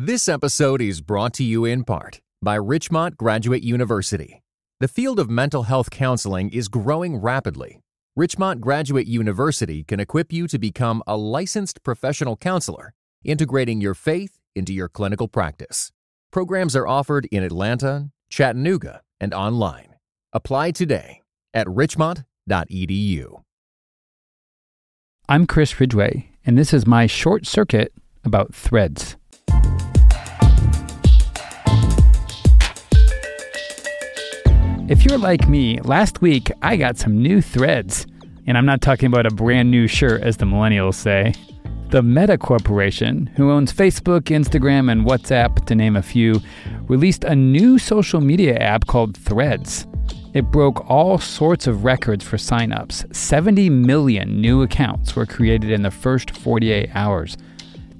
This episode is brought to you in part by Richmont Graduate University. The field of mental health counseling is growing rapidly. Richmont Graduate University can equip you to become a licensed professional counselor, integrating your faith into your clinical practice. Programs are offered in Atlanta, Chattanooga, and online. Apply today at richmont.edu. I'm Chris Ridgway, and this is my short circuit about threads. If you're like me, last week I got some new threads. And I'm not talking about a brand new shirt, as the millennials say. The Meta Corporation, who owns Facebook, Instagram, and WhatsApp, to name a few, released a new social media app called Threads. It broke all sorts of records for signups. 70 million new accounts were created in the first 48 hours.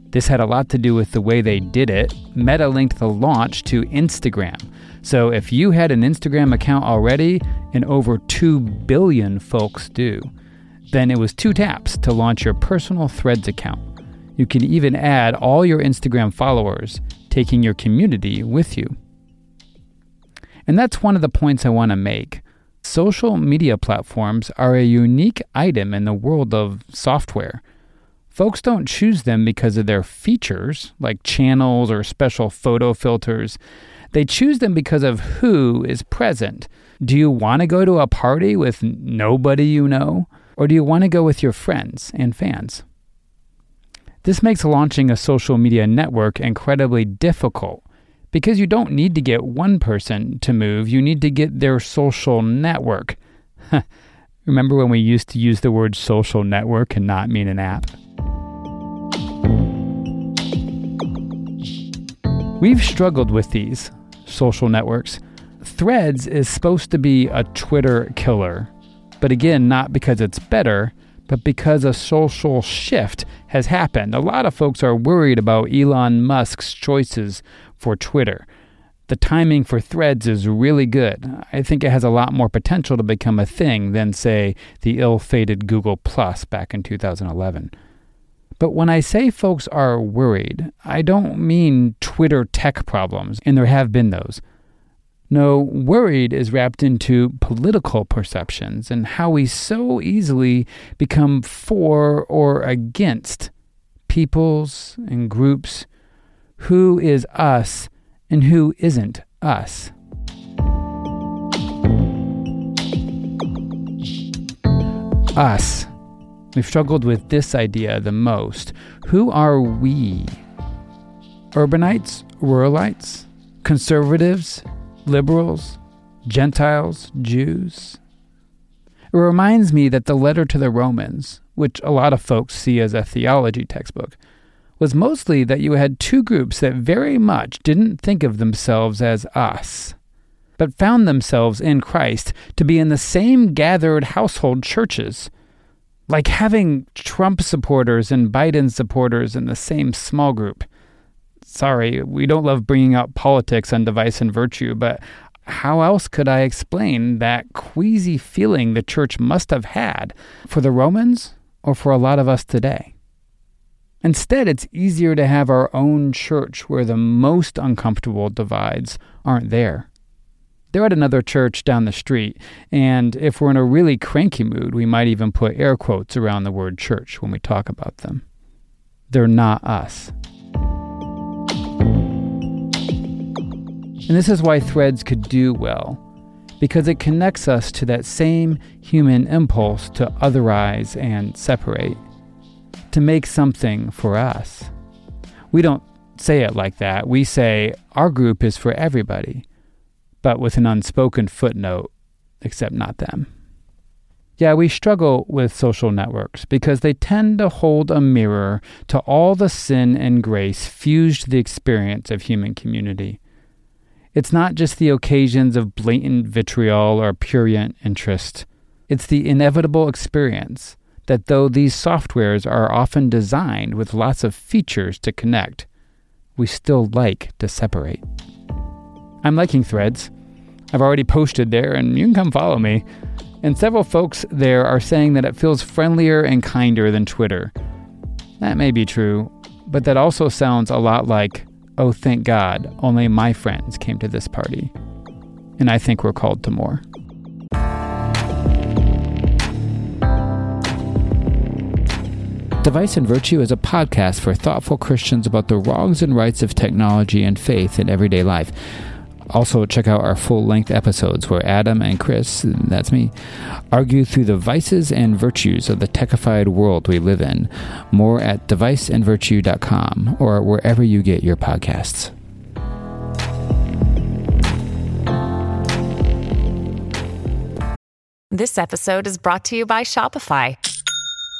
This had a lot to do with the way they did it. Meta linked the launch to Instagram. So if you had an Instagram account already, and over 2 billion folks do, then it was two taps to launch your personal Threads account. You can even add all your Instagram followers, taking your community with you. And that's one of the points I want to make. Social media platforms are a unique item in the world of software. Folks don't choose them because of their features, like channels or special photo filters. They choose them because of who is present. Do you want to go to a party with nobody you know? Or do you want to go with your friends and fans? This makes launching a social media network incredibly difficult because you don't need to get one person to move, you need to get their social network. Remember when we used to use the word social network and not mean an app? We've struggled with these social networks. Threads is supposed to be a Twitter killer, but again, not because it's better, but because a social shift has happened. A lot of folks are worried about Elon Musk's choices for Twitter. The timing for threads is really good. I think it has a lot more potential to become a thing than, say, the ill fated Google Plus back in 2011. But when I say folks are worried, I don't mean Twitter tech problems, and there have been those. No, worried is wrapped into political perceptions and how we so easily become for or against peoples and groups, who is us and who isn't us. Us We've struggled with this idea the most. Who are we? Urbanites, ruralites, conservatives, liberals, Gentiles, Jews? It reminds me that the letter to the Romans, which a lot of folks see as a theology textbook, was mostly that you had two groups that very much didn't think of themselves as us, but found themselves in Christ to be in the same gathered household churches like having Trump supporters and Biden supporters in the same small group. Sorry, we don't love bringing up politics on device and virtue, but how else could I explain that queasy feeling the church must have had for the Romans or for a lot of us today? Instead, it's easier to have our own church where the most uncomfortable divides aren't there. They're at another church down the street, and if we're in a really cranky mood, we might even put air quotes around the word church when we talk about them. They're not us. And this is why Threads could do well, because it connects us to that same human impulse to otherize and separate, to make something for us. We don't say it like that. We say our group is for everybody but with an unspoken footnote, except not them. Yeah, we struggle with social networks because they tend to hold a mirror to all the sin and grace fused to the experience of human community. It's not just the occasions of blatant vitriol or purient interest. It's the inevitable experience that though these softwares are often designed with lots of features to connect, we still like to separate. I'm liking threads. I've already posted there, and you can come follow me. And several folks there are saying that it feels friendlier and kinder than Twitter. That may be true, but that also sounds a lot like oh, thank God, only my friends came to this party. And I think we're called to more. Device and Virtue is a podcast for thoughtful Christians about the wrongs and rights of technology and faith in everyday life. Also, check out our full length episodes where Adam and Chris, that's me, argue through the vices and virtues of the techified world we live in. More at deviceandvirtue.com or wherever you get your podcasts. This episode is brought to you by Shopify.